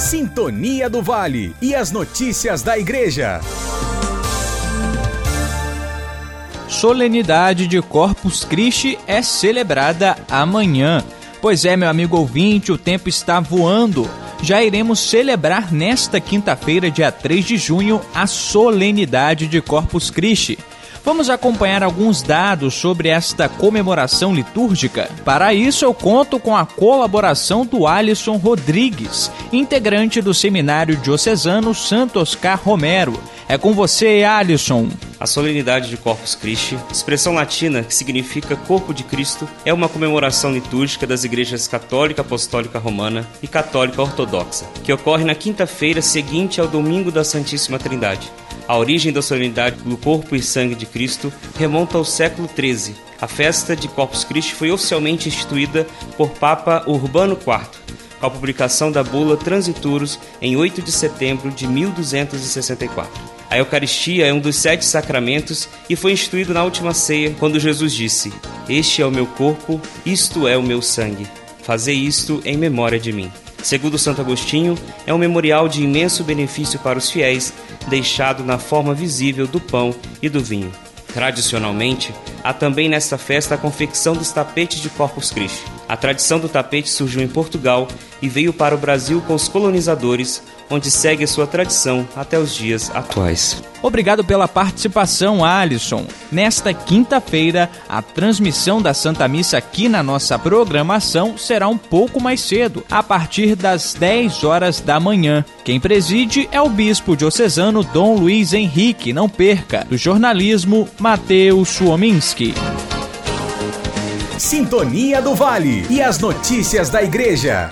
Sintonia do Vale e as notícias da Igreja. Solenidade de Corpus Christi é celebrada amanhã. Pois é, meu amigo ouvinte, o tempo está voando. Já iremos celebrar nesta quinta-feira, dia 3 de junho, a solenidade de Corpus Christi. Vamos acompanhar alguns dados sobre esta comemoração litúrgica. Para isso, eu conto com a colaboração do Alisson Rodrigues, integrante do Seminário Diocesano Santo Oscar Romero. É com você, Alisson. A solenidade de Corpus Christi, expressão latina que significa Corpo de Cristo, é uma comemoração litúrgica das igrejas católica, apostólica romana e católica ortodoxa, que ocorre na quinta-feira seguinte ao domingo da Santíssima Trindade. A origem da solenidade do corpo e sangue de Cristo remonta ao século XIII. A festa de Corpus Christi foi oficialmente instituída por Papa Urbano IV, com a publicação da bula Transiturus em 8 de setembro de 1264. A Eucaristia é um dos sete sacramentos e foi instituído na última ceia, quando Jesus disse: Este é o meu corpo, isto é o meu sangue. Fazei isto em memória de mim. Segundo Santo Agostinho, é um memorial de imenso benefício para os fiéis, deixado na forma visível do pão e do vinho. Tradicionalmente, há também nesta festa a confecção dos tapetes de Corpus Christi. A tradição do tapete surgiu em Portugal e veio para o Brasil com os colonizadores, onde segue a sua tradição até os dias atuais. Obrigado pela participação, Alisson. Nesta quinta-feira, a transmissão da Santa Missa aqui na nossa programação será um pouco mais cedo, a partir das 10 horas da manhã. Quem preside é o bispo diocesano Dom Luiz Henrique, não perca, do jornalismo Mateus Suominski. Sintonia do Vale e as notícias da Igreja.